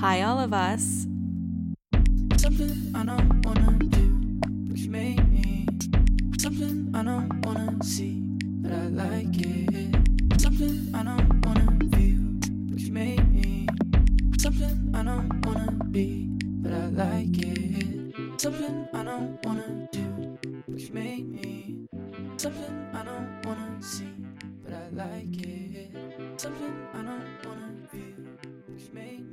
Hi, all of us. Something I don't wanna do, but you made me. Something I don't wanna see, but I like it. Something I don't wanna feel, but you made me. Something I don't wanna be, but I like it. Something I don't wanna do, but you made me. Something I don't wanna see, but I like it. Something I don't wanna feel, but you made me.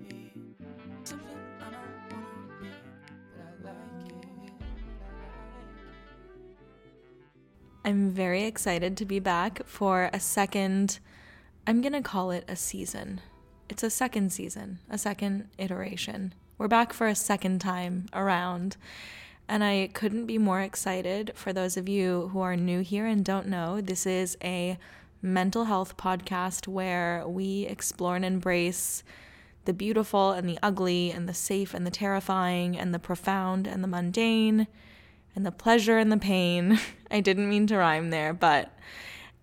I'm very excited to be back for a second, I'm going to call it a season. It's a second season, a second iteration. We're back for a second time around. And I couldn't be more excited for those of you who are new here and don't know. This is a mental health podcast where we explore and embrace the beautiful and the ugly and the safe and the terrifying and the profound and the mundane and the pleasure and the pain. I didn't mean to rhyme there, but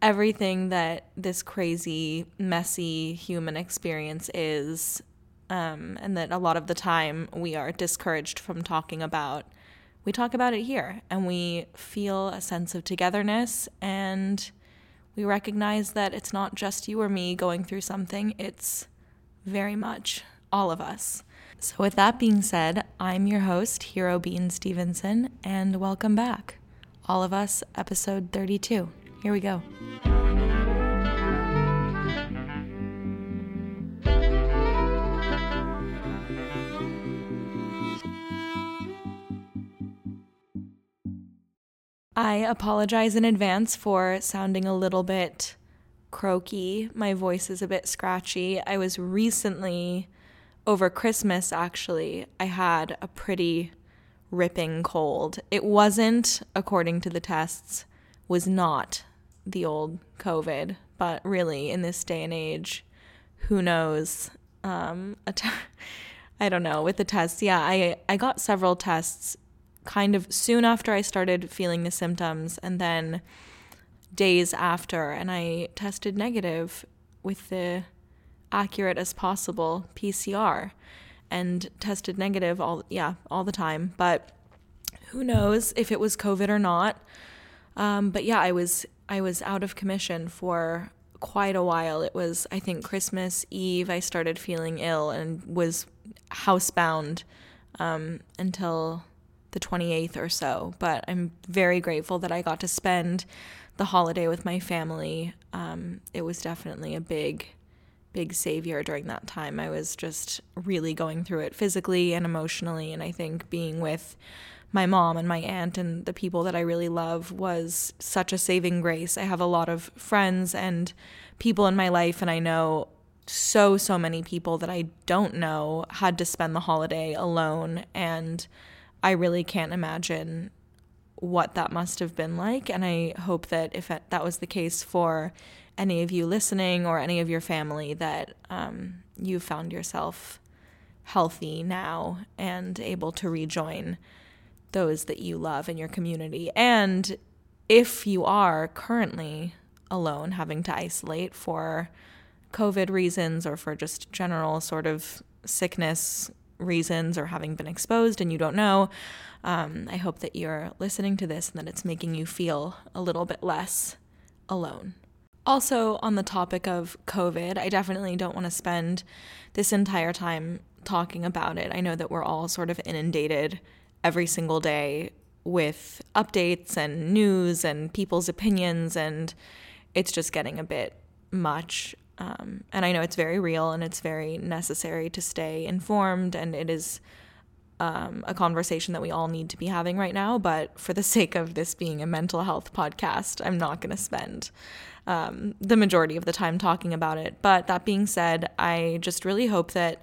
everything that this crazy, messy human experience is, um, and that a lot of the time we are discouraged from talking about. We talk about it here and we feel a sense of togetherness and we recognize that it's not just you or me going through something, it's very much all of us. So, with that being said, I'm your host, Hero Bean Stevenson, and welcome back. All of us, episode 32. Here we go. I apologize in advance for sounding a little bit croaky. My voice is a bit scratchy. I was recently, over Christmas actually, I had a pretty ripping cold. It wasn't, according to the tests, was not the old COVID, but really in this day and age, who knows? Um, a t- I don't know with the tests. Yeah, I I got several tests kind of soon after I started feeling the symptoms and then days after and I tested negative with the accurate as possible PCR and tested negative all yeah, all the time, but who knows if it was COVID or not. Um, but yeah, I was I was out of commission for quite a while. It was I think Christmas Eve I started feeling ill and was housebound um, until the 28th or so. But I'm very grateful that I got to spend the holiday with my family. Um, it was definitely a big, big savior during that time. I was just really going through it physically and emotionally. And I think being with my mom and my aunt and the people that I really love was such a saving grace. I have a lot of friends and people in my life, and I know so, so many people that I don't know had to spend the holiday alone. And I really can't imagine what that must have been like. And I hope that if that was the case for any of you listening or any of your family, that um, you found yourself healthy now and able to rejoin those that you love in your community. And if you are currently alone, having to isolate for COVID reasons or for just general sort of sickness reasons or having been exposed and you don't know, um, I hope that you're listening to this and that it's making you feel a little bit less alone. Also, on the topic of COVID, I definitely don't want to spend this entire time talking about it. I know that we're all sort of inundated every single day with updates and news and people's opinions, and it's just getting a bit much. Um, and I know it's very real and it's very necessary to stay informed, and it is um, a conversation that we all need to be having right now. But for the sake of this being a mental health podcast, I'm not going to spend um, the majority of the time talking about it. But that being said, I just really hope that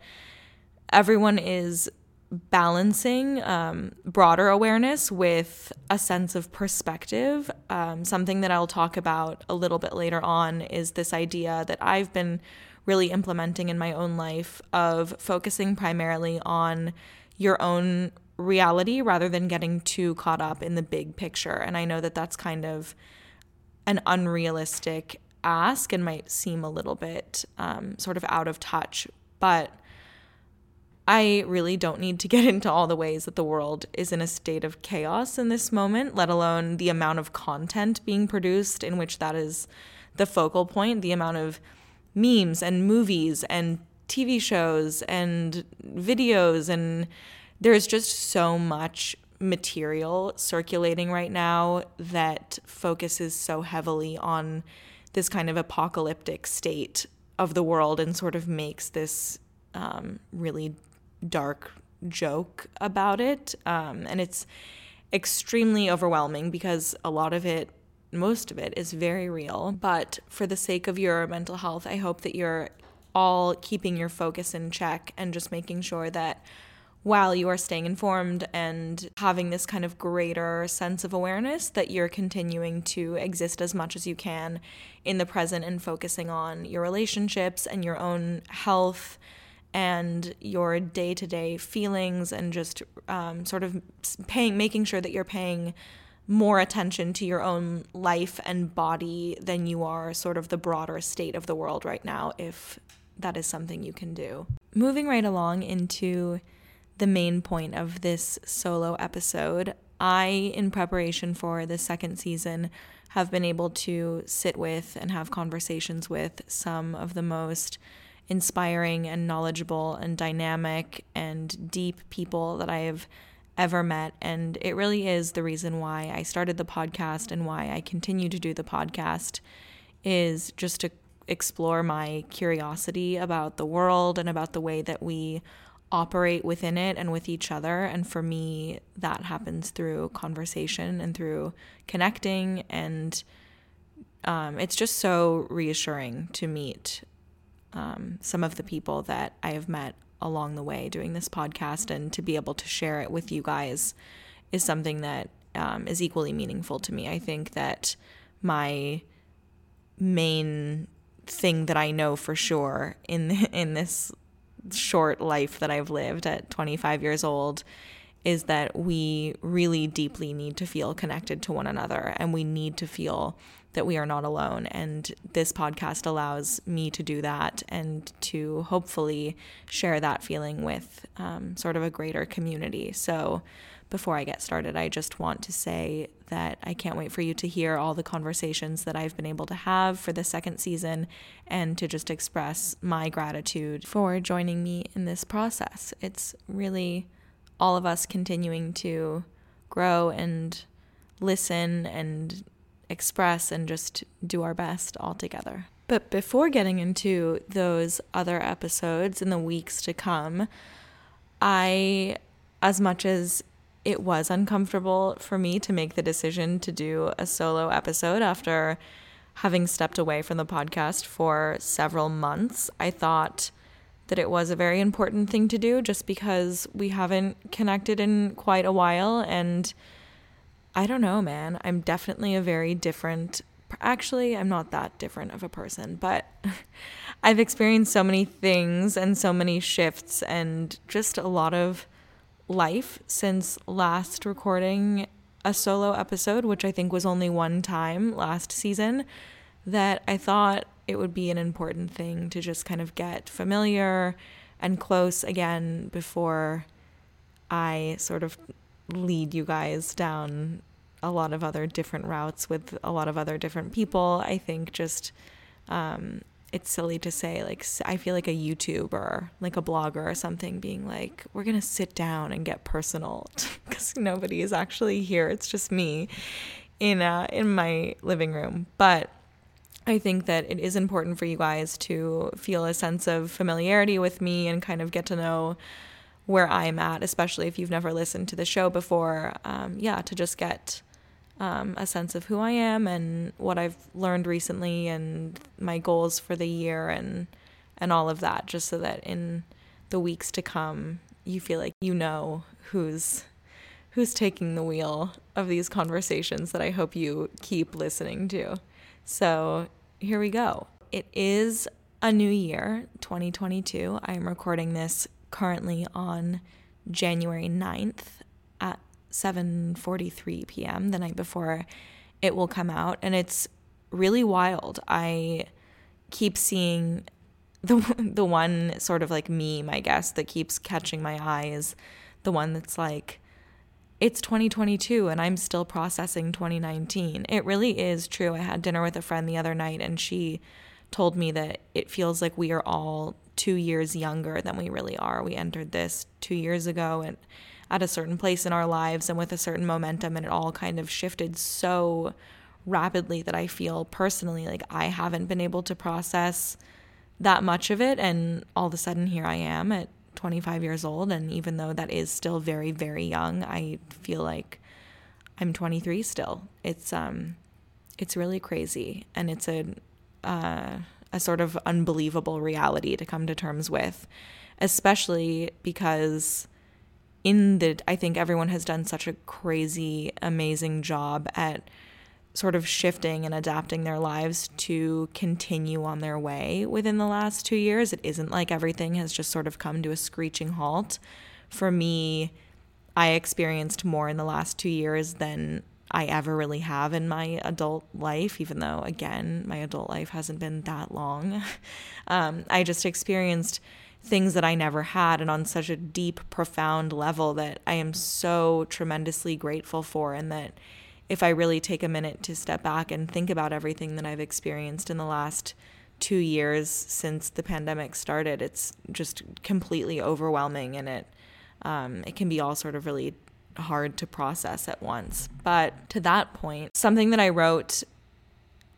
everyone is balancing um, broader awareness with a sense of perspective. Um, something that I'll talk about a little bit later on is this idea that I've been really implementing in my own life of focusing primarily on your own reality rather than getting too caught up in the big picture. And I know that that's kind of an unrealistic ask and might seem a little bit um, sort of out of touch, but I really don't need to get into all the ways that the world is in a state of chaos in this moment, let alone the amount of content being produced in which that is the focal point, the amount of memes and movies and TV shows and videos. And there's just so much material circulating right now that focuses so heavily on this kind of apocalyptic state of the world and sort of makes this um, really dark joke about it. Um, and it's extremely overwhelming because a lot of it, most of it, is very real. But for the sake of your mental health, I hope that you're all keeping your focus in check and just making sure that while you are staying informed and having this kind of greater sense of awareness that you're continuing to exist as much as you can in the present and focusing on your relationships and your own health and your day to day feelings and just um, sort of paying, making sure that you're paying more attention to your own life and body than you are sort of the broader state of the world right now, if that is something you can do. Moving right along into the main point of this solo episode, I, in preparation for the second season, have been able to sit with and have conversations with some of the most inspiring and knowledgeable and dynamic and deep people that I have ever met. And it really is the reason why I started the podcast and why I continue to do the podcast is just to explore my curiosity about the world and about the way that we operate within it and with each other. And for me, that happens through conversation and through connecting. And um, it's just so reassuring to meet um, some of the people that I have met along the way doing this podcast and to be able to share it with you guys is something that um, is equally meaningful to me. I think that my main thing that I know for sure in in this short life that I've lived at 25 years old is that we really deeply need to feel connected to one another and we need to feel that we are not alone. And this podcast allows me to do that and to hopefully share that feeling with um, sort of a greater community. So, before I get started, I just want to say that I can't wait for you to hear all the conversations that I've been able to have for the second season and to just express my gratitude for joining me in this process. It's really all of us continuing to grow and listen and express and just do our best all together. But before getting into those other episodes in the weeks to come, I, as much as it was uncomfortable for me to make the decision to do a solo episode after having stepped away from the podcast for several months, I thought that it was a very important thing to do just because we haven't connected in quite a while and I don't know, man. I'm definitely a very different actually, I'm not that different of a person, but I've experienced so many things and so many shifts and just a lot of life since last recording a solo episode, which I think was only one time last season, that I thought it would be an important thing to just kind of get familiar and close again before I sort of lead you guys down a lot of other different routes with a lot of other different people. I think just um, it's silly to say like I feel like a YouTuber, like a blogger or something, being like, we're gonna sit down and get personal because nobody is actually here. It's just me in uh, in my living room, but. I think that it is important for you guys to feel a sense of familiarity with me and kind of get to know where I'm at, especially if you've never listened to the show before. Um, yeah, to just get um, a sense of who I am and what I've learned recently and my goals for the year and and all of that, just so that in the weeks to come you feel like you know who's who's taking the wheel of these conversations that I hope you keep listening to. So here we go. It is a new year, 2022. I'm recording this currently on January 9th at 7:43 p.m. the night before it will come out and it's really wild. I keep seeing the the one sort of like meme, I guess, that keeps catching my eye is the one that's like it's 2022 and I'm still processing 2019. It really is true. I had dinner with a friend the other night and she told me that it feels like we are all 2 years younger than we really are. We entered this 2 years ago and at a certain place in our lives and with a certain momentum and it all kind of shifted so rapidly that I feel personally like I haven't been able to process that much of it. And all of a sudden here I am at 25 years old and even though that is still very very young I feel like I'm 23 still. It's um it's really crazy and it's a uh, a sort of unbelievable reality to come to terms with especially because in the I think everyone has done such a crazy amazing job at sort of shifting and adapting their lives to continue on their way within the last 2 years it isn't like everything has just sort of come to a screeching halt for me I experienced more in the last 2 years than I ever really have in my adult life, even though, again, my adult life hasn't been that long. Um, I just experienced things that I never had and on such a deep, profound level that I am so tremendously grateful for. And that if I really take a minute to step back and think about everything that I've experienced in the last two years since the pandemic started, it's just completely overwhelming and it um, it can be all sort of really hard to process at once. But to that point, something that I wrote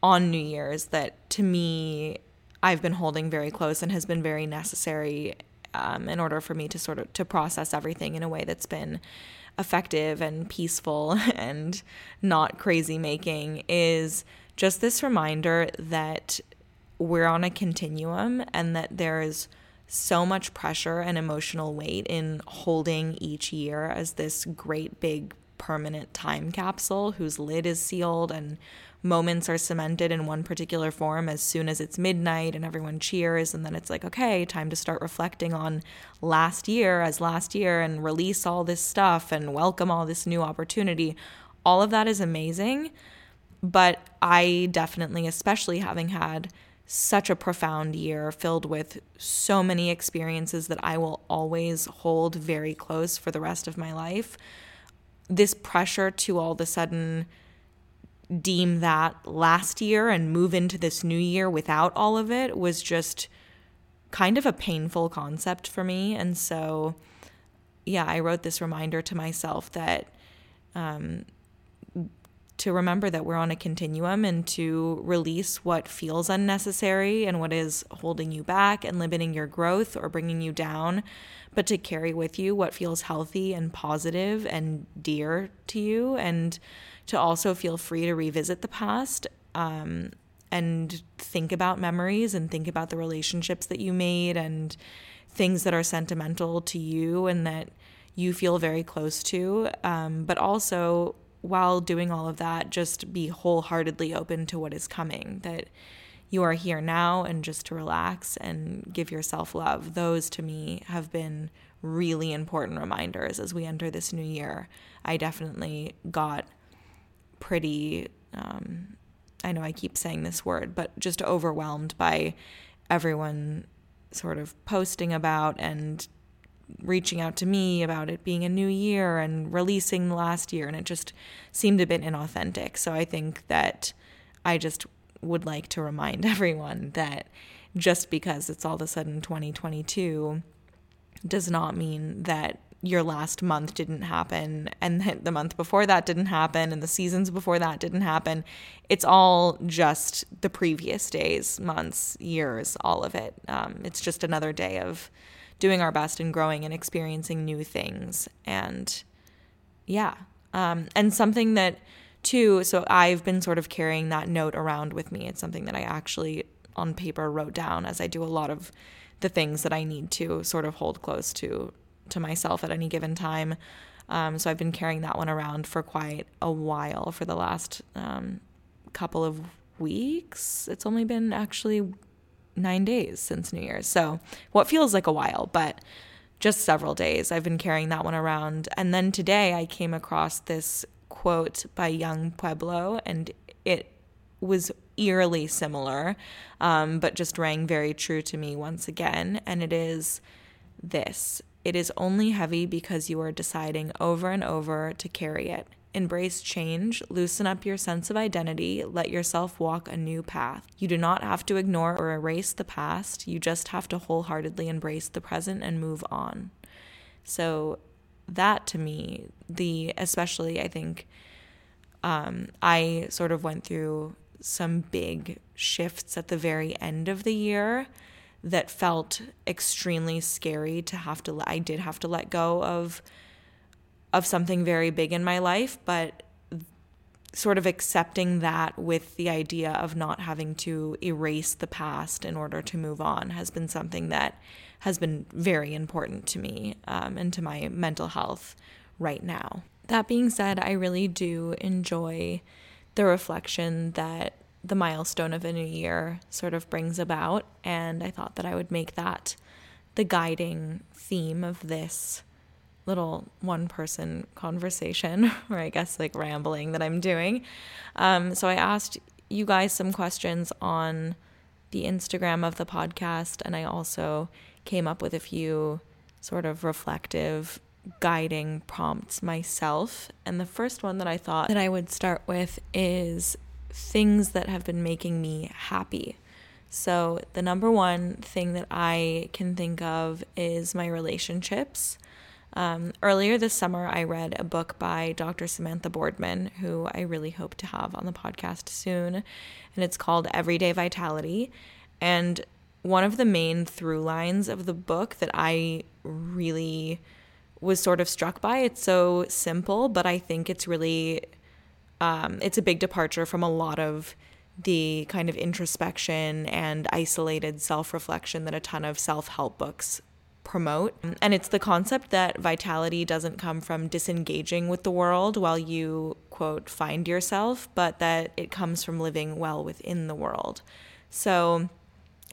on New Year's that to me I've been holding very close and has been very necessary um, in order for me to sort of to process everything in a way that's been effective and peaceful and not crazy making is just this reminder that we're on a continuum and that there is so much pressure and emotional weight in holding each year as this great big permanent time capsule whose lid is sealed and moments are cemented in one particular form as soon as it's midnight and everyone cheers and then it's like okay time to start reflecting on last year as last year and release all this stuff and welcome all this new opportunity all of that is amazing but i definitely especially having had such a profound year filled with so many experiences that I will always hold very close for the rest of my life. This pressure to all of a sudden deem that last year and move into this new year without all of it was just kind of a painful concept for me. And so, yeah, I wrote this reminder to myself that um, to remember that we're on a continuum and to release what feels unnecessary and what is holding you back and limiting your growth or bringing you down, but to carry with you what feels healthy and positive and dear to you and to also feel free to revisit the past um, and think about memories and think about the relationships that you made and things that are sentimental to you and that you feel very close to. Um, but also, while doing all of that, just be wholeheartedly open to what is coming. That you are here now and just to relax and give yourself love. Those to me have been really important reminders as we enter this new year. I definitely got pretty, um, I know I keep saying this word, but just overwhelmed by everyone sort of posting about and reaching out to me about it being a new year and releasing last year. And it just seemed a bit inauthentic. So I think that I just would like to remind everyone that just because it's all of a sudden 2022 does not mean that your last month didn't happen and the month before that didn't happen and the seasons before that didn't happen. It's all just the previous days, months, years, all of it. Um, it's just another day of doing our best and growing and experiencing new things. And yeah. Um, and something that, too, so I've been sort of carrying that note around with me. It's something that I actually on paper wrote down as I do a lot of the things that I need to sort of hold close to to myself at any given time. Um, so I've been carrying that one around for quite a while for the last um, couple of weeks. It's only been actually nine days since New Year's. So what feels like a while, but just several days. I've been carrying that one around. And then today I came across this quote by Young Pueblo, and it was eerily similar, um, but just rang very true to me once again. And it is this it is only heavy because you are deciding over and over to carry it. Embrace change, loosen up your sense of identity, let yourself walk a new path. You do not have to ignore or erase the past, you just have to wholeheartedly embrace the present and move on. So, that to me, the especially I think um, I sort of went through some big shifts at the very end of the year that felt extremely scary to have to let I did have to let go of of something very big in my life but sort of accepting that with the idea of not having to erase the past in order to move on has been something that has been very important to me um, and to my mental health right now. That being said, I really do enjoy the reflection that the milestone of a new year sort of brings about. And I thought that I would make that the guiding theme of this little one person conversation, or I guess like rambling that I'm doing. Um, so I asked you guys some questions on the Instagram of the podcast, and I also came up with a few sort of reflective guiding prompts myself. And the first one that I thought that I would start with is things that have been making me happy. So, the number one thing that I can think of is my relationships. Um, earlier this summer, I read a book by Dr. Samantha Boardman, who I really hope to have on the podcast soon. And it's called Everyday Vitality. And one of the main through lines of the book that I really was sort of struck by, it's so simple, but I think it's really um, it's a big departure from a lot of the kind of introspection and isolated self reflection that a ton of self help books promote. And it's the concept that vitality doesn't come from disengaging with the world while you, quote, find yourself, but that it comes from living well within the world. So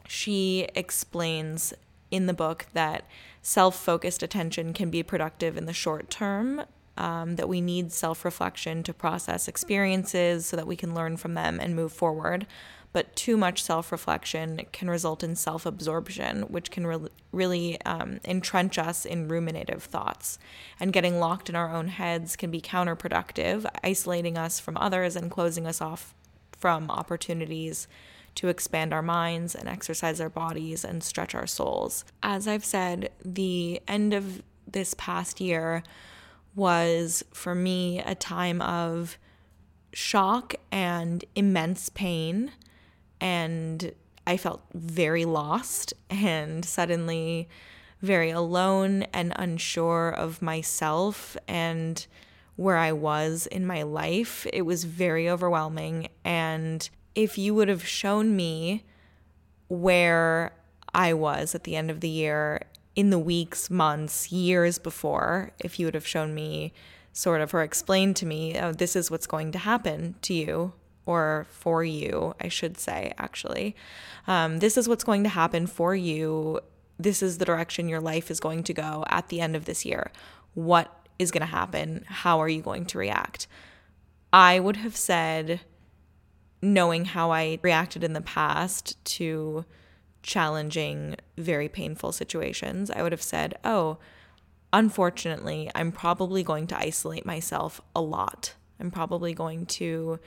she explains in the book that self focused attention can be productive in the short term, um, that we need self reflection to process experiences so that we can learn from them and move forward. But too much self reflection can result in self absorption, which can re- really um, entrench us in ruminative thoughts. And getting locked in our own heads can be counterproductive, isolating us from others and closing us off from opportunities to expand our minds and exercise our bodies and stretch our souls. As I've said, the end of this past year was for me a time of shock and immense pain. And I felt very lost and suddenly very alone and unsure of myself and where I was in my life. It was very overwhelming. And if you would have shown me where I was at the end of the year in the weeks, months, years before, if you would have shown me sort of or explained to me, oh, this is what's going to happen to you or for you, I should say, actually. Um, this is what's going to happen for you. This is the direction your life is going to go at the end of this year. What is going to happen? How are you going to react? I would have said, knowing how I reacted in the past to challenging, very painful situations, I would have said, oh, unfortunately, I'm probably going to isolate myself a lot. I'm probably going to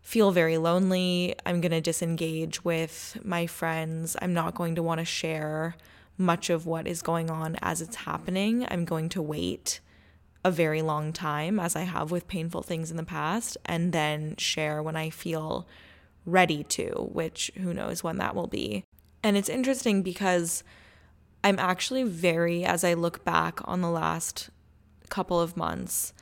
feel very lonely. I'm going to disengage with my friends. I'm not going to want to share much of what is going on as it's happening. I'm going to wait a very long time, as I have with painful things in the past, and then share when I feel ready to, which who knows when that will be. And it's interesting because I'm actually very, as I look back on the last couple of months,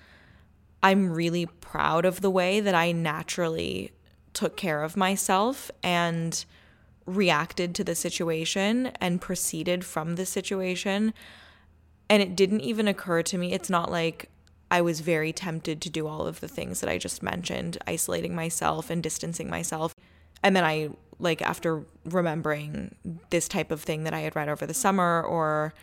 I'm really proud of the way that I naturally took care of myself and reacted to the situation and proceeded from the situation. And it didn't even occur to me. It's not like I was very tempted to do all of the things that I just mentioned, isolating myself and distancing myself. And then I like after remembering this type of thing that I had read over the summer or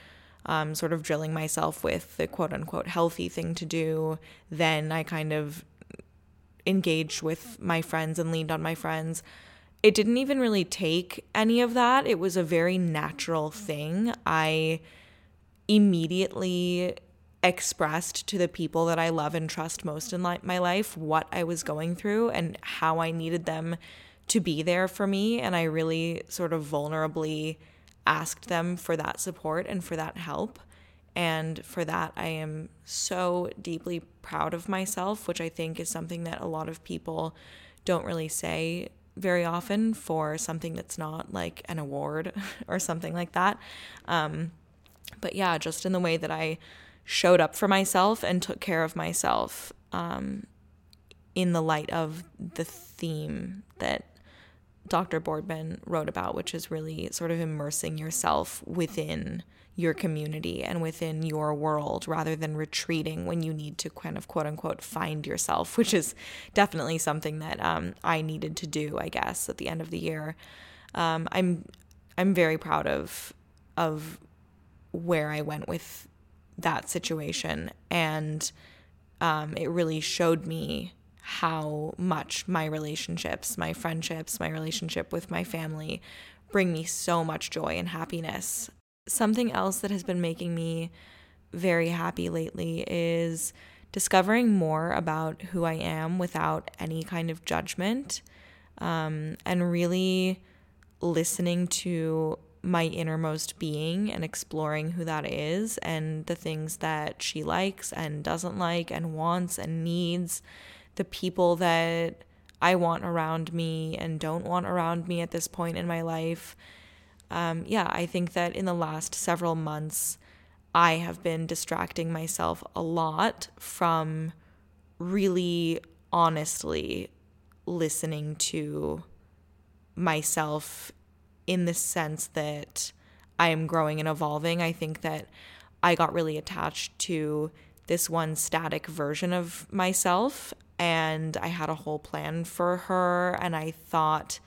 um, sort of drilling myself with the quote unquote healthy thing to do, then I kind of engaged with my friends and leaned on my friends. It didn't even really take any of that. It was a very natural thing. I immediately expressed to the people that I love and trust most in li- my life what I was going through and how I needed them to be there for me. And I really sort of vulnerably asked them for that support and for that help. And for that, I am so deeply proud of myself, which I think is something that a lot of people don't really say very often for something that's not like an award or something like that. Um, but yeah, just in the way that I showed up for myself and took care of myself um, in the light of the theme that Dr. Boardman wrote about, which is really sort of immersing yourself within your community and within your world rather than retreating when you need to kind of quote unquote find yourself, which is definitely something that um, I needed to do, I guess, at the end of the year. Um, I'm I'm very proud of of where I went with that situation, and um, it really showed me how much my relationships, my friendships, my relationship with my family bring me so much joy and happiness. Something else that has been making me very happy lately is discovering more about who I am without any kind of judgment um, and really listening to my innermost being and exploring who that is and the things that she likes and doesn't like and wants and needs, the people that I want around me and don't want around me at this point in my life um, yeah, I think that in the last several months, I have been distracting myself a lot from really honestly listening to myself in the sense that I am growing and evolving. I think that I got really attached to this one static version of myself and I had a whole plan for her and I thought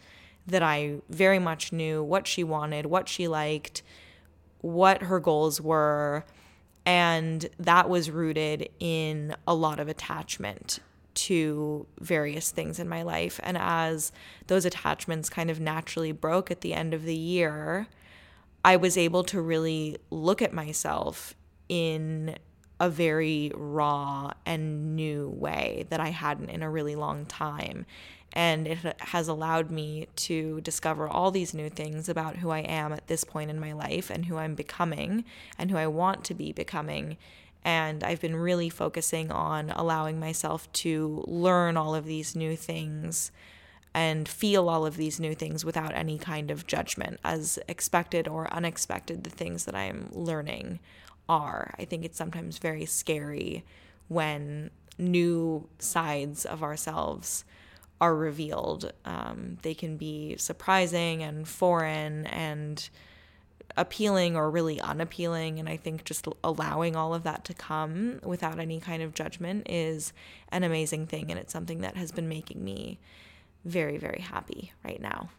that I very much knew what she wanted, what she liked, what her goals were. And that was rooted in a lot of attachment to various things in my life. And as those attachments kind of naturally broke at the end of the year, I was able to really look at myself in a very raw and new way that I hadn't in a really long time. And it has allowed me to discover all these new things about who I am at this point in my life and who I'm becoming and who I want to be becoming. And I've been really focusing on allowing myself to learn all of these new things and feel all of these new things without any kind of judgment, as expected or unexpected the things that I'm learning are. I think it's sometimes very scary when new sides of ourselves are revealed. Um, they can be surprising and foreign and appealing or really unappealing. And I think just allowing all of that to come without any kind of judgment is an amazing thing. And it's something that has been making me very, very happy right now.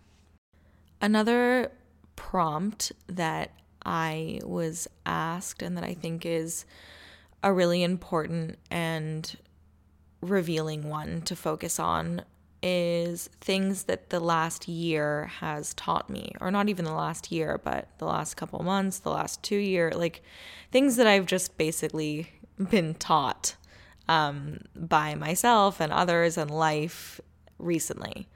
Another prompt that I was asked and that I think is a really important and revealing one to focus on is things that the last year has taught me, or not even the last year, but the last couple months, the last two year, like things that I've just basically been taught um, by myself and others and life recently.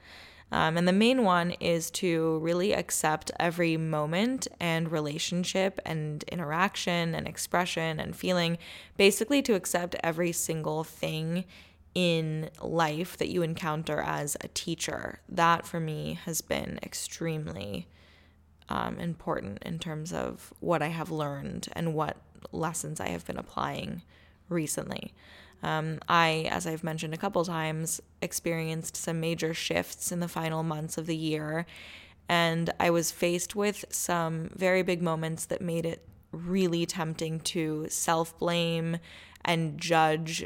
Um, and the main one is to really accept every moment and relationship and interaction and expression and feeling, basically, to accept every single thing in life that you encounter as a teacher. That for me has been extremely um, important in terms of what I have learned and what lessons I have been applying recently. Um, I, as I've mentioned a couple times, experienced some major shifts in the final months of the year, and I was faced with some very big moments that made it really tempting to self blame and judge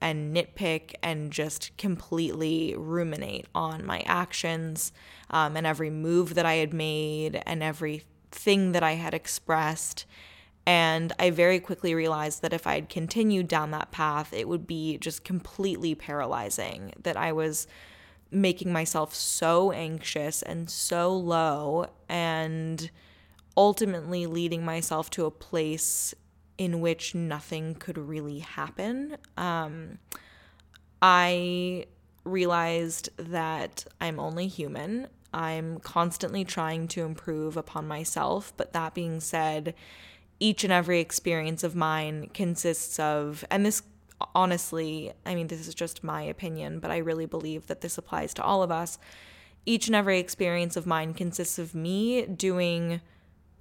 and nitpick and just completely ruminate on my actions um, and every move that I had made and everything that I had expressed. And I very quickly realized that if I'd continued down that path, it would be just completely paralyzing. That I was making myself so anxious and so low, and ultimately leading myself to a place in which nothing could really happen. Um, I realized that I'm only human. I'm constantly trying to improve upon myself. But that being said, each and every experience of mine consists of, and this honestly, I mean, this is just my opinion, but I really believe that this applies to all of us. Each and every experience of mine consists of me doing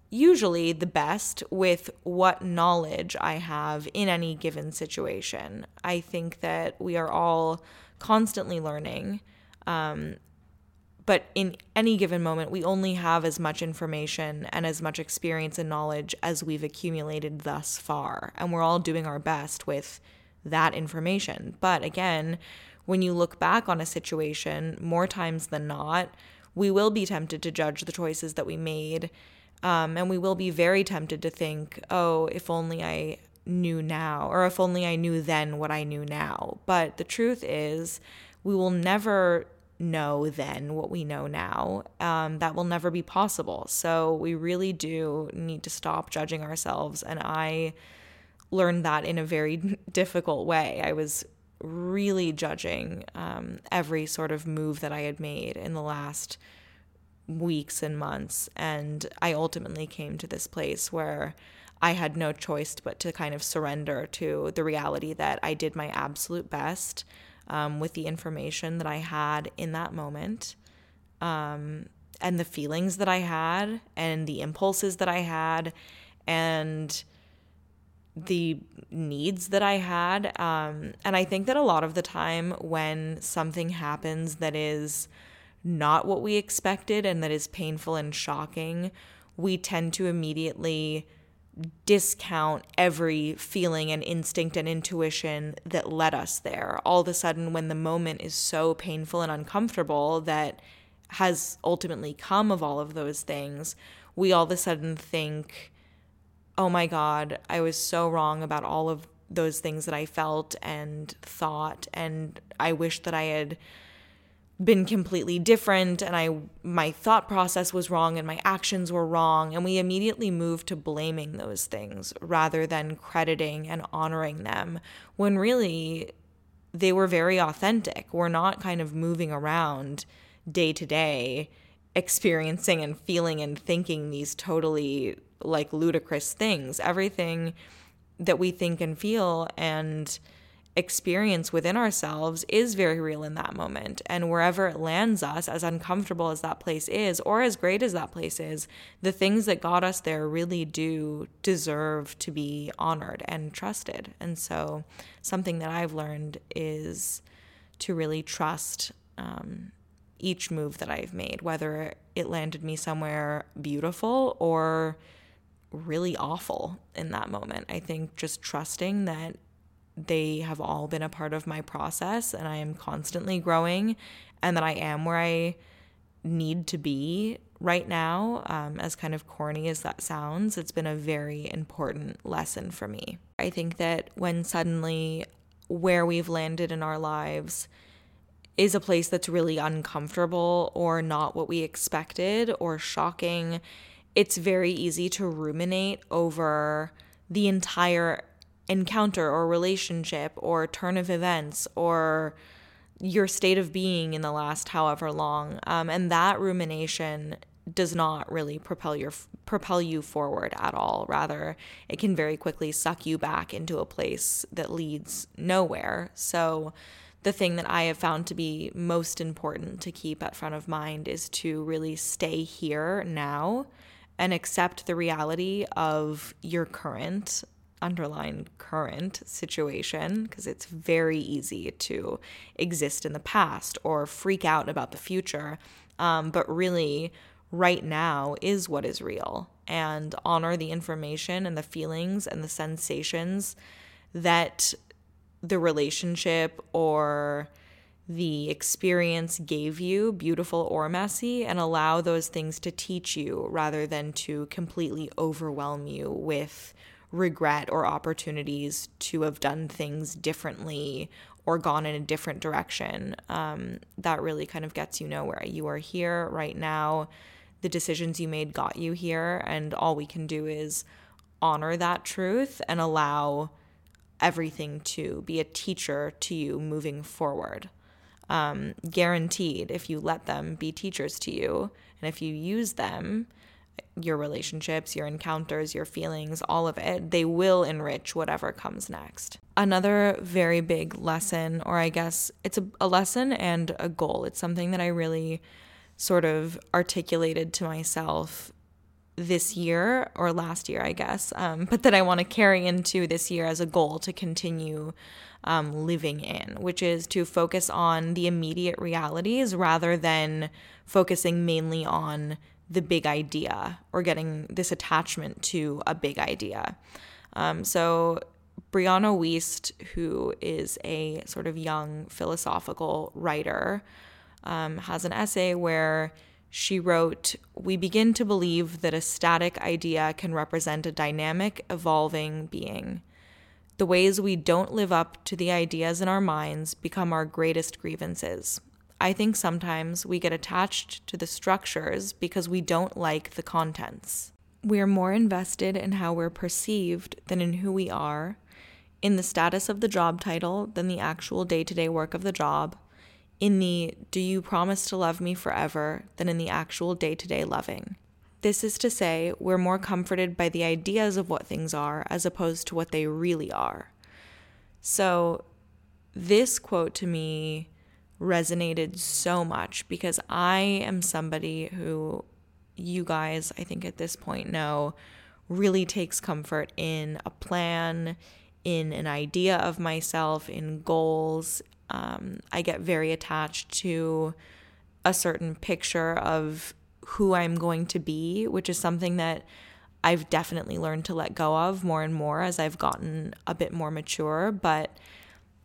usually the best with what knowledge I have in any given situation. I think that we are all constantly learning. Um, but in any given moment, we only have as much information and as much experience and knowledge as we've accumulated thus far. And we're all doing our best with that information. But again, when you look back on a situation, more times than not, we will be tempted to judge the choices that we made. Um, and we will be very tempted to think, oh, if only I knew now, or if only I knew then what I knew now. But the truth is, we will never know then what we know now. Um, that will never be possible. So we really do need to stop judging ourselves. And I learned that in a very difficult way. I was really judging um, every sort of move that I had made in the last weeks and months. And I ultimately came to this place where I had no choice but to kind of surrender to the reality that I did my absolute best um, with the information that I had in that moment. Um, and the feelings that I had, and the impulses that I had, and the needs that I had. Um, and I think that a lot of the time when something happens that is not what we expected and that is painful and shocking, we tend to immediately discount every feeling and instinct and intuition that led us there. All of a sudden, when the moment is so painful and uncomfortable that has ultimately come of all of those things, we all of a sudden think, oh my God, I was so wrong about all of those things that I felt and thought. And I wish that I had been completely different and I my thought process was wrong and my actions were wrong and we immediately moved to blaming those things rather than crediting and honoring them when really they were very authentic. We're not kind of moving around day to day experiencing and feeling and thinking these totally like ludicrous things. Everything that we think and feel and experience within ourselves is very real in that moment. And wherever it lands us, as uncomfortable as that place is, or as great as that place is, the things that got us there really do deserve to be honored and trusted. And so, something that I've learned is to really trust um, each move that I've made, whether it landed me somewhere beautiful or really awful in that moment. I think just trusting that they have all been a part of my process and I am constantly growing and that I am where I need to be right now. Um, as kind of corny as that sounds, it's been a very important lesson for me. I think that when suddenly where we've landed in our lives is a place that's really uncomfortable or not what we expected or shocking, it's very easy to ruminate over the entire encounter or relationship or turn of events or your state of being in the last however long. Um, and that rumination does not really propel your propel you forward at all. Rather, it can very quickly suck you back into a place that leads nowhere. So the thing that I have found to be most important to keep at front of mind is to really stay here now and accept the reality of your current underline current situation because it's very easy to exist in the past or freak out about the future. Um, but really, right now is what is real and honor the information and the feelings and the sensations that the relationship or the experience gave you, beautiful or messy, and allow those things to teach you rather than to completely overwhelm you with regret or opportunities to have done things differently or gone in a different direction. Um, that really kind of gets you nowhere. You are here right now. The decisions you made got you here, and all we can do is honor that truth and allow everything to be a teacher to you moving forward. Um, guaranteed, if you let them be teachers to you, and if you use them, your relationships, your encounters, your feelings, all of it, they will enrich whatever comes next. Another very big lesson, or I guess it's a, a lesson and a goal, it's something that I really sort of articulated to myself this year or last year, I guess, um, but that I want to carry into this year as a goal to continue um, living in, which is to focus on the immediate realities rather than focusing mainly on the big idea or getting this attachment to a big idea. Um, so, Brianna Wiest, who is a sort of young philosophical writer, um, has an essay where she wrote, We begin to believe that a static idea can represent a dynamic, evolving being. The ways we don't live up to the ideas in our minds become our greatest grievances. I think sometimes we get attached to the structures because we don't like the contents. We are more invested in how we're perceived than in who we are, in the status of the job title than the actual day to day work of the job, in the do you promise to love me forever than in the actual day to day loving. This is to say, we're more comforted by the ideas of what things are as opposed to what they really are. So, this quote to me resonated so much because I am somebody who you guys, I think at this point know, really takes comfort in a plan, in an idea of myself, in goals. Um, I get very attached to a certain picture of who I'm going to be, which is something that I've definitely learned to let go of more and more as I've gotten a bit more mature. But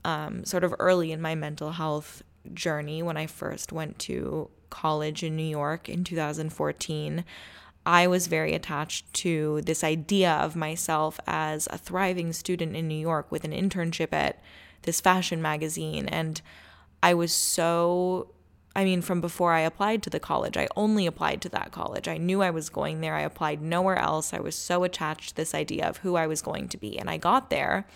um, sort of early in my mental health journey when I first went to college in New York in 2014, I was very attached to this idea of myself as a thriving student in New York with an internship at this fashion magazine. And I was so, I mean, from before I applied to the college, I only applied to that college. I knew I was going there. I applied nowhere else. I was so attached to this idea of who I was going to be. And I got there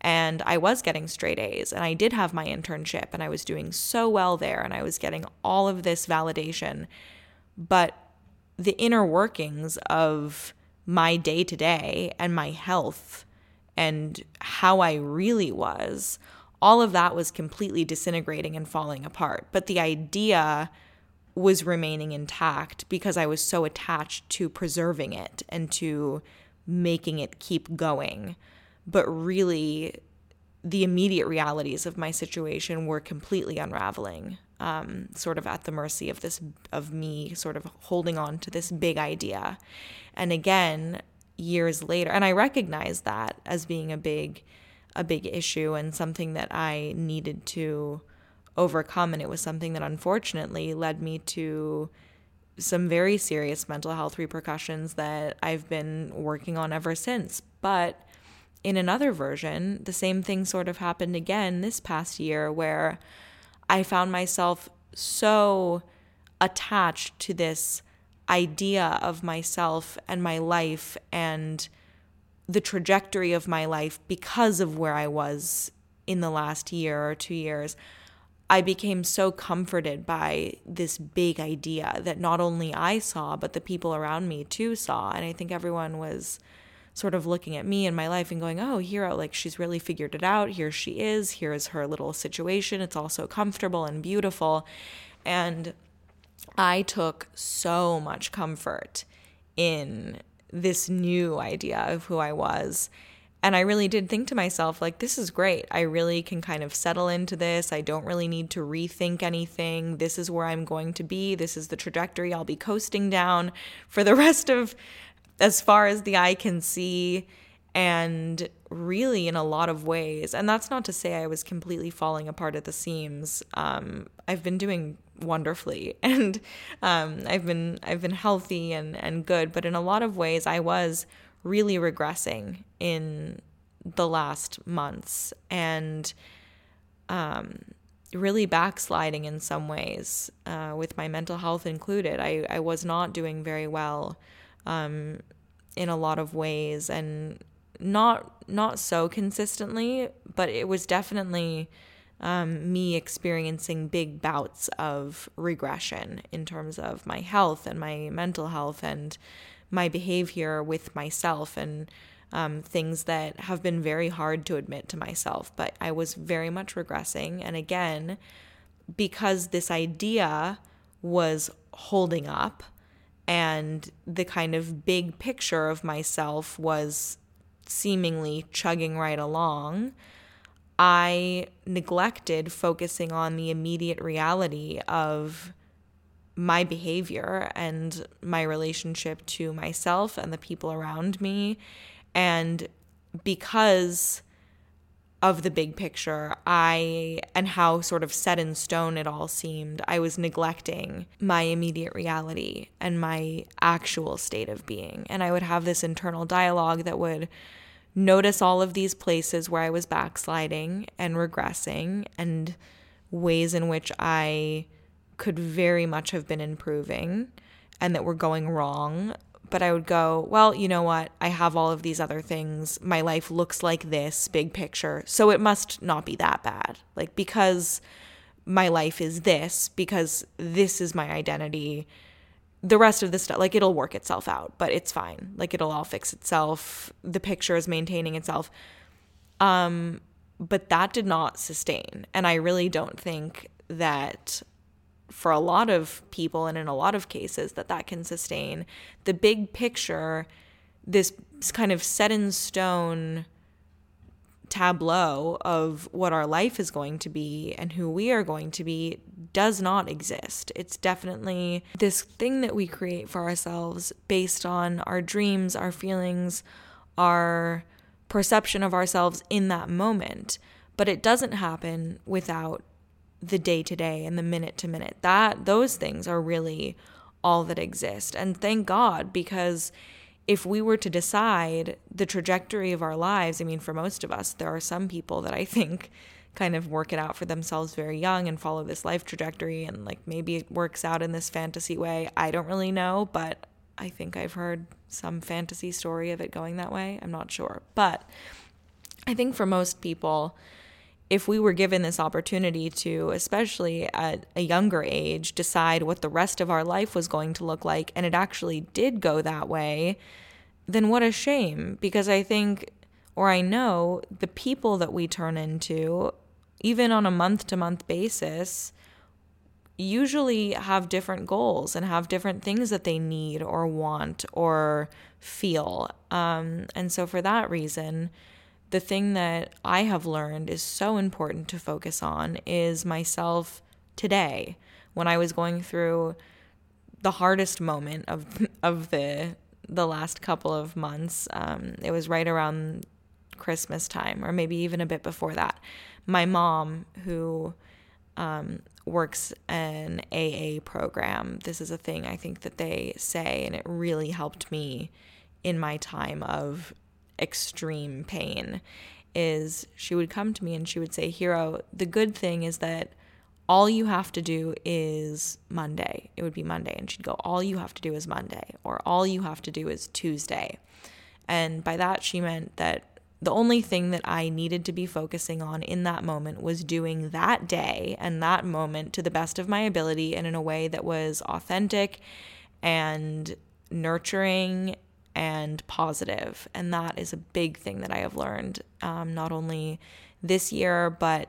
and I was getting straight A's and I did have my internship and I was doing so well there and I was getting all of this validation. But the inner workings of my day to day and my health and how I really was, all of that was completely disintegrating and falling apart. But the idea was remaining intact because I was so attached to preserving it and to making it keep going but really the immediate realities of my situation were completely unraveling um, sort of at the mercy of this of me sort of holding on to this big idea. And again years later and i recognize that as being a big a big issue and something that i needed to overcome. And it was something that unfortunately led me to some very serious mental health repercussions that i've been working on ever since. But in another version, the same thing sort of happened again this past year where I found myself so attached to this idea of myself and my life and the trajectory of my life because of where I was in the last year or two years. I became so comforted by this big idea that not only I saw, but the people around me too saw. And I think everyone was sort of looking at me and my life and going, oh, here, like she's really figured it out. Here she is. Here's her little situation. It's all so comfortable and beautiful. And I took so much comfort in this new idea of who I was. And I really did think to myself, like, this is great. I really can kind of settle into this. I don't really need to rethink anything. This is where I'm going to be. This is the trajectory I'll be coasting down for the rest of as far as the eye can see and really in a lot of ways. And that's not to say i was completely falling apart at the seams. Um, i've been doing wonderfully and um, i've been i've been healthy and and good. But in a lot of ways i was really regressing in the last months and um, really backsliding in some ways, uh, with my mental health included. I, I was not doing very well um, in a lot of ways and not not so consistently, but it was definitely um, me experiencing big bouts of regression in terms of my health and my mental health and my behavior with myself and um, things that have been very hard to admit to myself. But I was very much regressing. And again, because this idea was holding up and the kind of big picture of myself was seemingly chugging right along, I neglected focusing on the immediate reality of my behavior and my relationship to myself and the people around me. And because of the big picture, I and how sort of set in stone it all seemed, I was neglecting my immediate reality and my actual state of being. And I would have this internal dialogue that would notice all of these places where I was backsliding and regressing and ways in which I could very much have been improving and that were going wrong. But I would go, well, you know what? I have all of these other things. My life looks like this, big picture. So it must not be that bad. Like, because my life is this, because this is my identity, the rest of the stuff like it'll work itself out but it's fine like it'll all fix itself the picture is maintaining itself um but that did not sustain and i really don't think that for a lot of people and in a lot of cases that that can sustain the big picture this kind of set in stone tableau of what our life is going to be and who we are going to be does not exist. It's definitely this thing that we create for ourselves based on our dreams, our feelings, our perception of ourselves in that moment. But it doesn't happen without the day to day and the minute to minute. That those things are really all that exist. And thank God because if we were to decide the trajectory of our lives, I mean, for most of us, there are some people that I think kind of work it out for themselves very young and follow this life trajectory and like maybe it works out in this fantasy way. I don't really know, but I think I've heard some fantasy story of it going that way. I'm not sure. But I think for most people, if we were given this opportunity to, especially at a younger age, decide what the rest of our life was going to look like, and it actually did go that way, then what a shame. Because I think, or I know, the people that we turn into, even on a month to month basis, usually have different goals and have different things that they need or want or feel. Um, and so, for that reason, the thing that I have learned is so important to focus on is myself today. When I was going through the hardest moment of of the the last couple of months, um, it was right around Christmas time, or maybe even a bit before that. My mom, who um, works an AA program, this is a thing I think that they say, and it really helped me in my time of extreme pain is she would come to me and she would say, Hero, the good thing is that all you have to do is Monday. It would be Monday. And she'd go, All you have to do is Monday, or all you have to do is Tuesday. And by that, she meant that the only thing that I needed to be focusing on in that moment was doing that day and that moment to the best of my ability and in a way that was authentic and nurturing and positive. And that is a big thing that I have learned, um, not only this year, but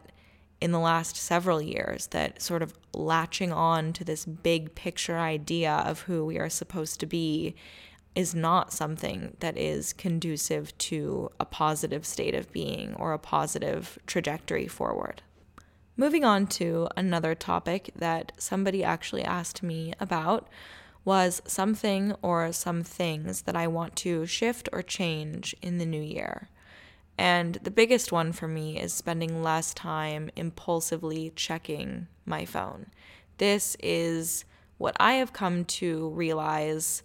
in the last several years, that sort of latching on to this big picture idea of who we are supposed to be is not something that is conducive to a positive state of being or a positive trajectory forward. Moving on to another topic that somebody actually asked me about was something or some things that I want to shift or change in the new year. And the biggest one for me is spending less time impulsively checking my phone. This is what I have come to realize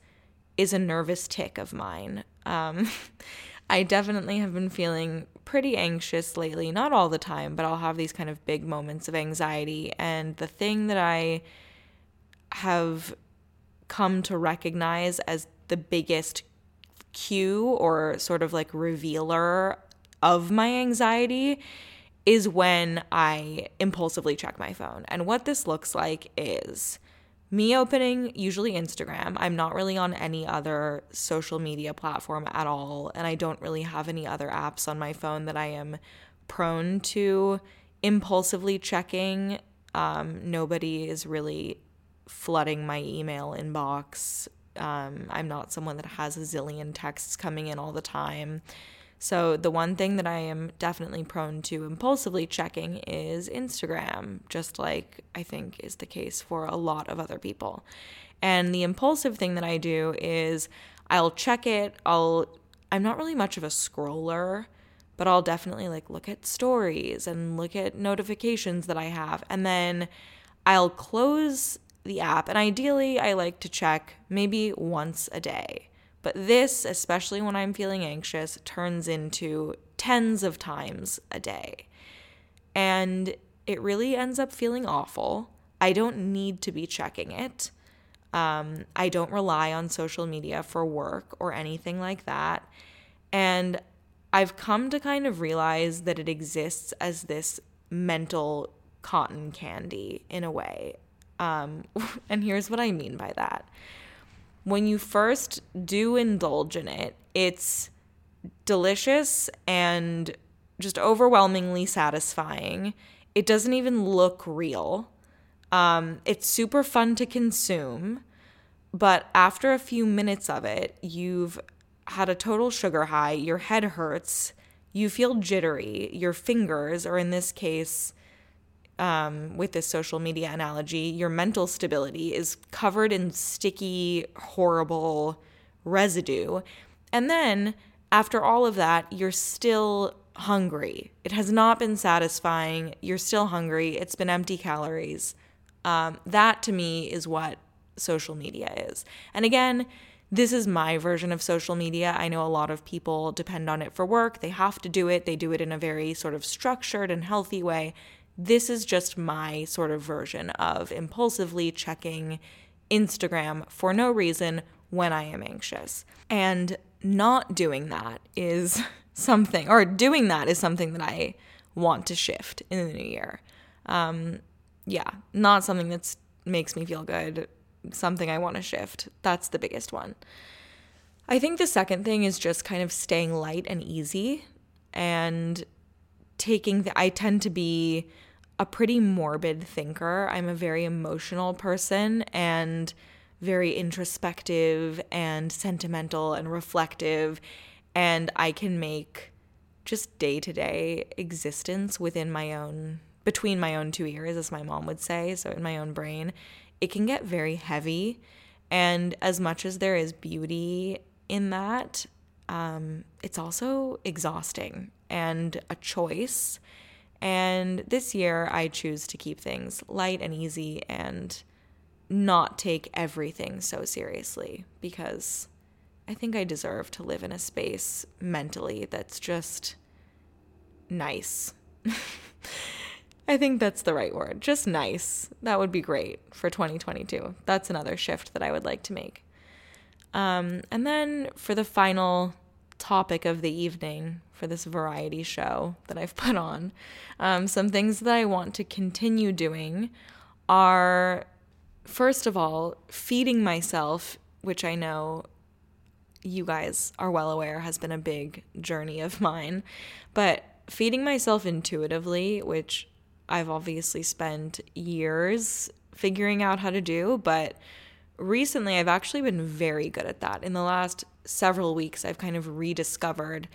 is a nervous tic of mine. Um, I definitely have been feeling pretty anxious lately. Not all the time, but I'll have these kind of big moments of anxiety. And the thing that I have come to recognize as the biggest cue or sort of like revealer of my anxiety is when I impulsively check my phone. And what this looks like is me opening usually Instagram. I'm not really on any other social media platform at all. And I don't really have any other apps on my phone that I am prone to impulsively checking. Um, nobody is really flooding my email inbox. Um, I'm not someone that has a zillion texts coming in all the time. So, the one thing that I am definitely prone to impulsively checking is Instagram, just like I think is the case for a lot of other people. And the impulsive thing that I do is I'll check it. I'll, I'm not really much of a scroller, but I'll definitely like look at stories and look at notifications that I have. And then I'll close the app. And ideally, I like to check maybe once a day. But this, especially when I'm feeling anxious, turns into tens of times a day. And it really ends up feeling awful. I don't need to be checking it. Um, I don't rely on social media for work or anything like that. And I've come to kind of realize that it exists as this mental cotton candy in a way. Um, and here's what I mean by that when you first do indulge in it, it's delicious and just overwhelmingly satisfying. It doesn't even look real. Um, it's super fun to consume, but after a few minutes of it, you've had a total sugar high, your head hurts, you feel jittery, your fingers, or in this case, um, with this social media analogy, your mental stability is covered in sticky, horrible residue. And then after all of that, you're still hungry. It has not been satisfying. You're still hungry. It's been empty calories. Um, that to me is what social media is. And again, this is my version of social media. I know a lot of people depend on it for work. They have to do it. They do it in a very sort of structured and healthy way. This is just my sort of version of impulsively checking Instagram for no reason when I am anxious. And not doing that is something, or doing that is something that I want to shift in the new year. Um, yeah, not something that makes me feel good, something I want to shift. That's the biggest one. I think the second thing is just kind of staying light and easy and taking the, I tend to be a pretty morbid thinker. I'm a very emotional person and very introspective and sentimental and reflective. And I can make just day to day existence within my own, between my own two ears, as my mom would say, so in my own brain, it can get very heavy. And as much as there is beauty in that, um, it's also exhausting and a choice and this year, I choose to keep things light and easy and not take everything so seriously because I think I deserve to live in a space mentally that's just nice. I think that's the right word. Just nice. That would be great for 2022. That's another shift that I would like to make. Um, and then for the final topic of the evening for this variety show that I've put on. Um, some things that I want to continue doing are, first of all, feeding myself, which I know you guys are well aware has been a big journey of mine, but feeding myself intuitively, which I've obviously spent years figuring out how to do, but recently I've actually been very good at that. In the last several weeks, I've kind of rediscovered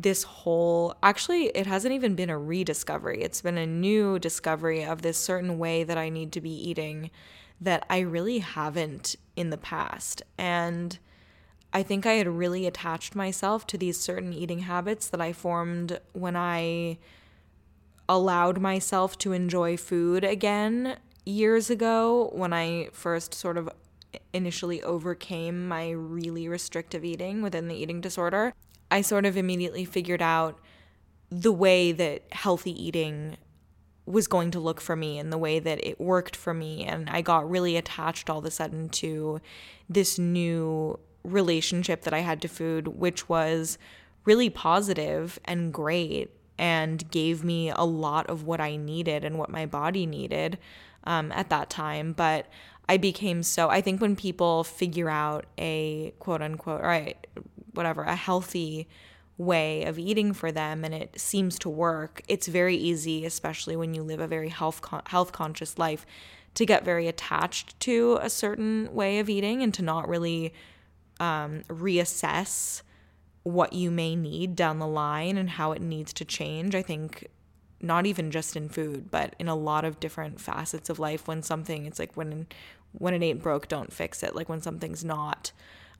this whole actually it hasn't even been a rediscovery. It's been a new discovery of this certain way that i need to be eating that i really haven't in the past. And i think i had really attached myself to these certain eating habits that i formed when i allowed myself to enjoy food again years ago when i first sort of initially overcame my really restrictive eating within the eating disorder I sort of immediately figured out the way that healthy eating was going to look for me and the way that it worked for me. And I got really attached all of a sudden to this new relationship that I had to food, which was really positive and great and gave me a lot of what I needed and what my body needed um, at that time. But I became so, I think when people figure out a quote unquote, right, whatever, a healthy way of eating for them and it seems to work, it's very easy, especially when you live a very health con- health conscious life, to get very attached to a certain way of eating and to not really um, reassess what you may need down the line and how it needs to change. I think not even just in food, but in a lot of different facets of life when something it's like when when it ain't broke, don't fix it. Like when something's not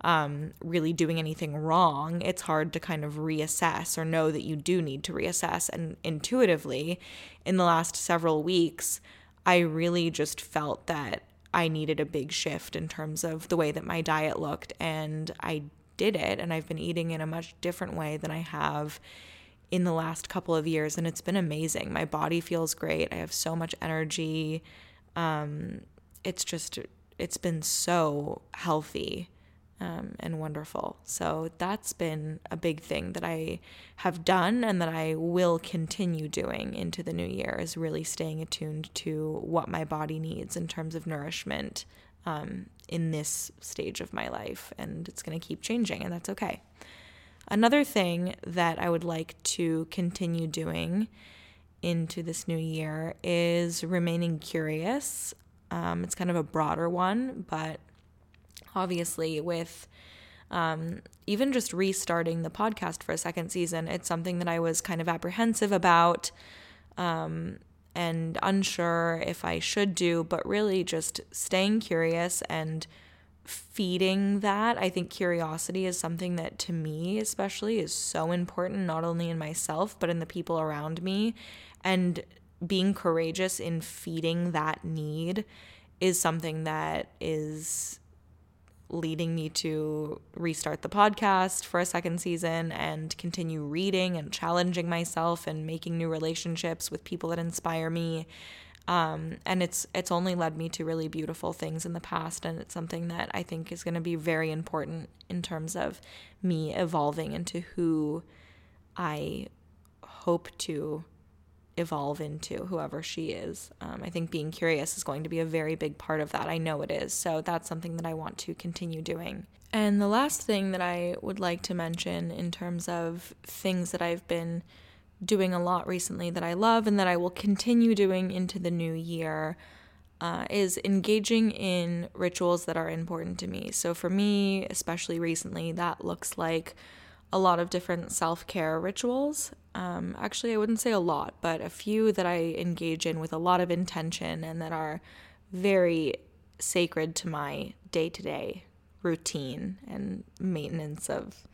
um, really doing anything wrong, it's hard to kind of reassess or know that you do need to reassess. And intuitively, in the last several weeks, I really just felt that I needed a big shift in terms of the way that my diet looked. And I did it. And I've been eating in a much different way than I have in the last couple of years. And it's been amazing. My body feels great. I have so much energy. Um, it's just, it's been so healthy um, and wonderful. So that's been a big thing that I have done and that I will continue doing into the new year is really staying attuned to what my body needs in terms of nourishment um, in this stage of my life. And it's going to keep changing, and that's okay. Another thing that I would like to continue doing into this new year is remaining curious. Um, it's kind of a broader one, but obviously with um, even just restarting the podcast for a second season, it's something that I was kind of apprehensive about um, and unsure if I should do, but really just staying curious and feeding that. I think curiosity is something that to me, especially, is so important, not only in myself, but in the people around me. And being courageous in feeding that need is something that is leading me to restart the podcast for a second season and continue reading and challenging myself and making new relationships with people that inspire me. Um, and it's it's only led me to really beautiful things in the past, and it's something that I think is going to be very important in terms of me evolving into who I hope to evolve into whoever she is. Um, I think being curious is going to be a very big part of that. I know it is. So that's something that I want to continue doing. And the last thing that I would like to mention in terms of things that I've been doing a lot recently that I love and that I will continue doing into the new year uh, is engaging in rituals that are important to me. So for me, especially recently, that looks like a lot of different self care rituals. Um, actually, I wouldn't say a lot, but a few that I engage in with a lot of intention and that are very sacred to my day to day routine and maintenance of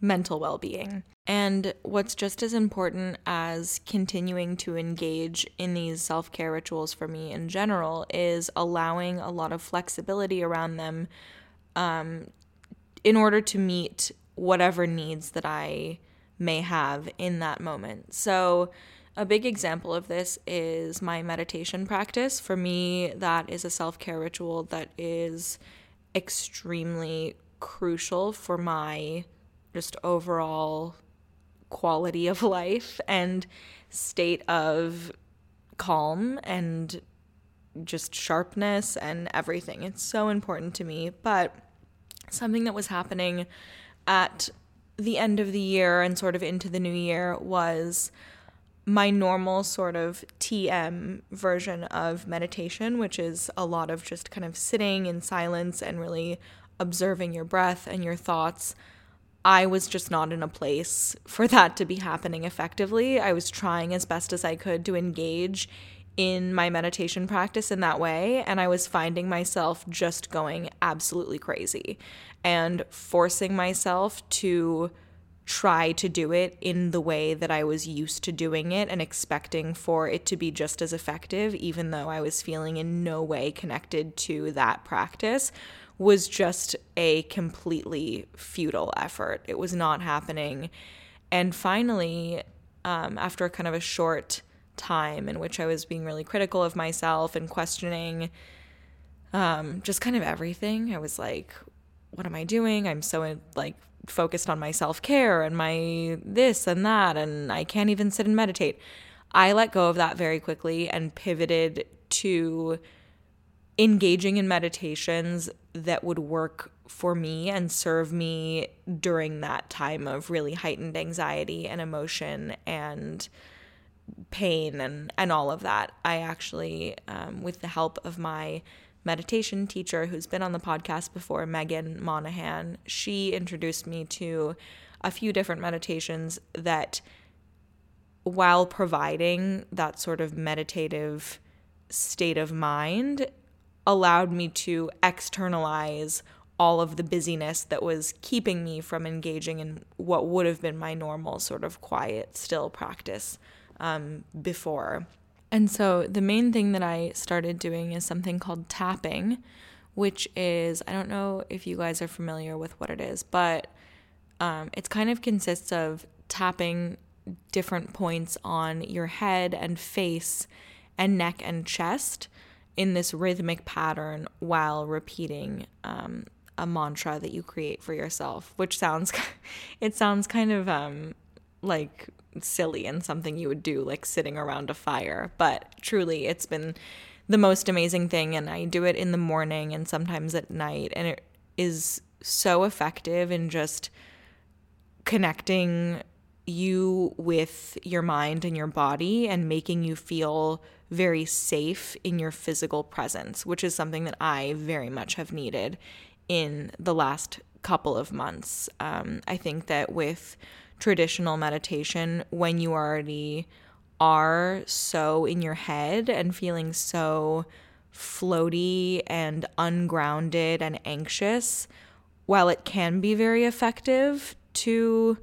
mental well being. And what's just as important as continuing to engage in these self care rituals for me in general is allowing a lot of flexibility around them um, in order to meet whatever needs that I may have in that moment. So, a big example of this is my meditation practice. For me, that is a self care ritual that is extremely crucial for my just overall quality of life and state of calm and just sharpness and everything. It's so important to me. But something that was happening at the end of the year and sort of into the new year was my normal sort of TM version of meditation, which is a lot of just kind of sitting in silence and really observing your breath and your thoughts. I was just not in a place for that to be happening effectively. I was trying as best as I could to engage in my meditation practice in that way, and I was finding myself just going absolutely crazy and forcing myself to try to do it in the way that I was used to doing it and expecting for it to be just as effective, even though I was feeling in no way connected to that practice, was just a completely futile effort. It was not happening. And finally, um, after kind of a short time in which I was being really critical of myself and questioning um, just kind of everything, I was like, what am I doing? I'm so like focused on my self care and my this and that, and I can't even sit and meditate. I let go of that very quickly and pivoted to engaging in meditations that would work for me and serve me during that time of really heightened anxiety and emotion and pain and, and all of that. I actually, um, with the help of my meditation teacher who's been on the podcast before, Megan Monahan, she introduced me to a few different meditations that, while providing that sort of meditative state of mind, allowed me to externalize all of the busyness that was keeping me from engaging in what would have been my normal sort of quiet, still practice um, before. And so the main thing that I started doing is something called tapping, which is, I don't know if you guys are familiar with what it is, but um, it kind of consists of tapping different points on your head and face and neck and chest in this rhythmic pattern while repeating um, a mantra that you create for yourself, which sounds it sounds kind of um, like silly and something you would do like sitting around a fire, but truly it's been the most amazing thing and I do it in the morning and sometimes at night and it is so effective in just connecting you with your mind and your body and making you feel very safe in your physical presence, which is something that I very much have needed in the last couple of months. Um, I think that with traditional meditation, when you already are so in your head and feeling so floaty and ungrounded and anxious, while it can be very effective to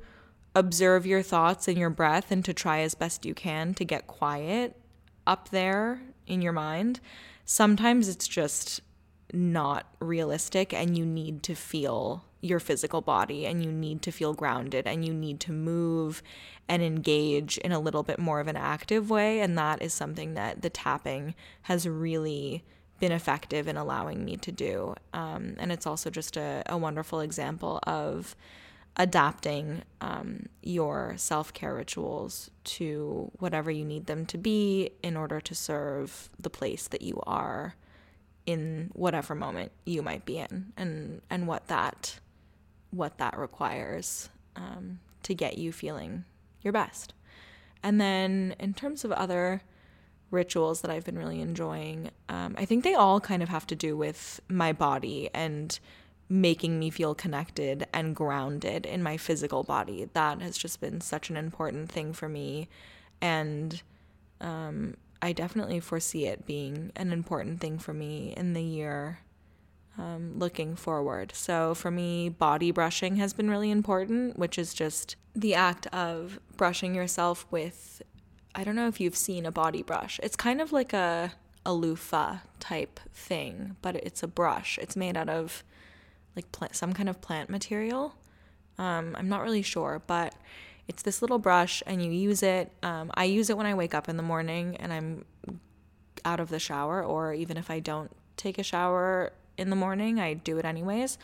observe your thoughts and your breath and to try as best you can to get quiet up there in your mind, sometimes it's just not realistic and you need to feel your physical body and you need to feel grounded and you need to move and engage in a little bit more of an active way. And that is something that the tapping has really been effective in allowing me to do. Um, and it's also just a, a wonderful example of adapting um, your self care rituals to whatever you need them to be in order to serve the place that you are in whatever moment you might be in and and what that what that requires um, to get you feeling your best and then in terms of other rituals that I've been really enjoying, um, I think they all kind of have to do with my body and making me feel connected and grounded in my physical body. That has just been such an important thing for me. And um, I definitely foresee it being an important thing for me in the year um, looking forward. So for me, body brushing has been really important, which is just the act of brushing yourself with. I don't know if you've seen a body brush. It's kind of like a a loofah type thing, but it's a brush. It's made out of like plant, some kind of plant material. Um, I'm not really sure, but it's this little brush and you use it. Um, I use it when I wake up in the morning and I'm out of the shower, or even if I don't take a shower in the morning, I do it anyways.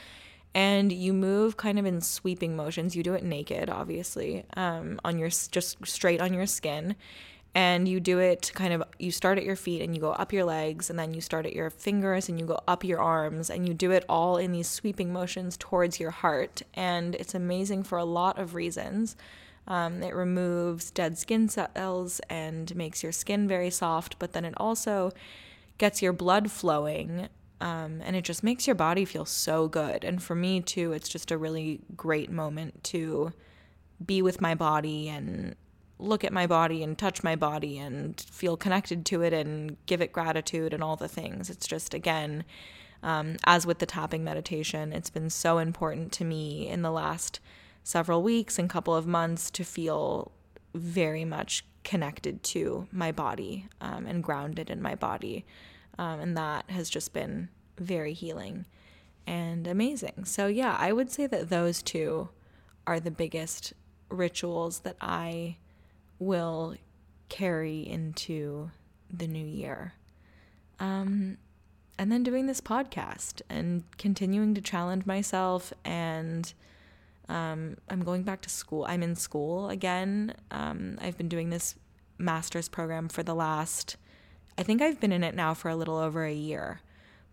And you move kind of in sweeping motions. You do it naked, obviously, um, on your just straight on your skin and you do it kind of you start at your feet and you go up your legs and then you start at your fingers and you go up your arms and you do it all in these sweeping motions towards your heart and it's amazing for a lot of reasons um, it removes dead skin cells and makes your skin very soft but then it also gets your blood flowing um, and it just makes your body feel so good and for me too it's just a really great moment to be with my body and look at my body and touch my body and feel connected to it and give it gratitude and all the things. It's just, again, um, as with the tapping meditation, it's been so important to me in the last several weeks and couple of months to feel very much connected to my body um, and grounded in my body. Um, and that has just been very healing. and amazing. So, yeah, I would say that those two are the biggest rituals that I will carry into the new year. Um, and then doing this podcast and continuing to challenge myself and um, i'm going back to school i'm in school again um, i've been doing this master's program for the last i think i've been in it now for a little over a year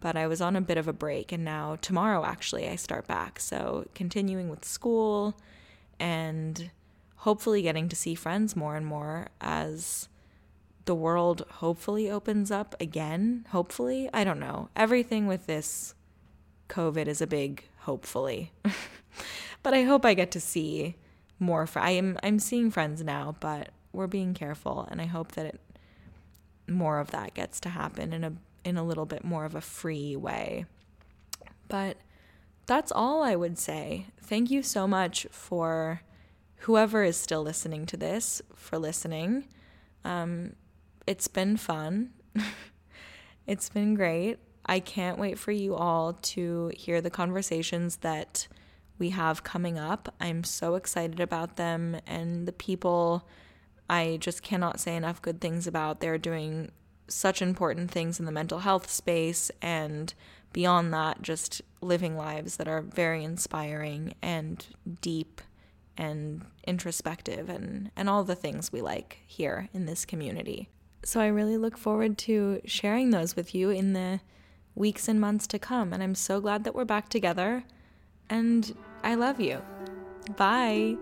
but i was on a bit of a break and now tomorrow actually i start back so continuing with school and hopefully getting to see friends more and more as the world hopefully opens up again. Hopefully. I don't know. Everything with this COVID is a big hopefully. but I hope I get to see more fr- I am I'm seeing friends now, but we're being careful and I hope that it, more of that gets to happen in a in a little bit more of a free way. But that's all I would say. Thank you so much for whoever is still listening to this for listening. Um, it's been fun. it's been great. I can't wait for you all to hear the conversations that we have coming up. I'm so excited about them and the people I just cannot say enough good things about. They're doing such important things in the mental health space and beyond that, just living lives that are very inspiring and deep and introspective and, and all the things we like here in this community. So I really look forward to sharing those with you in the weeks and months to come. And I'm so glad that we're back together. And I love you. Bye.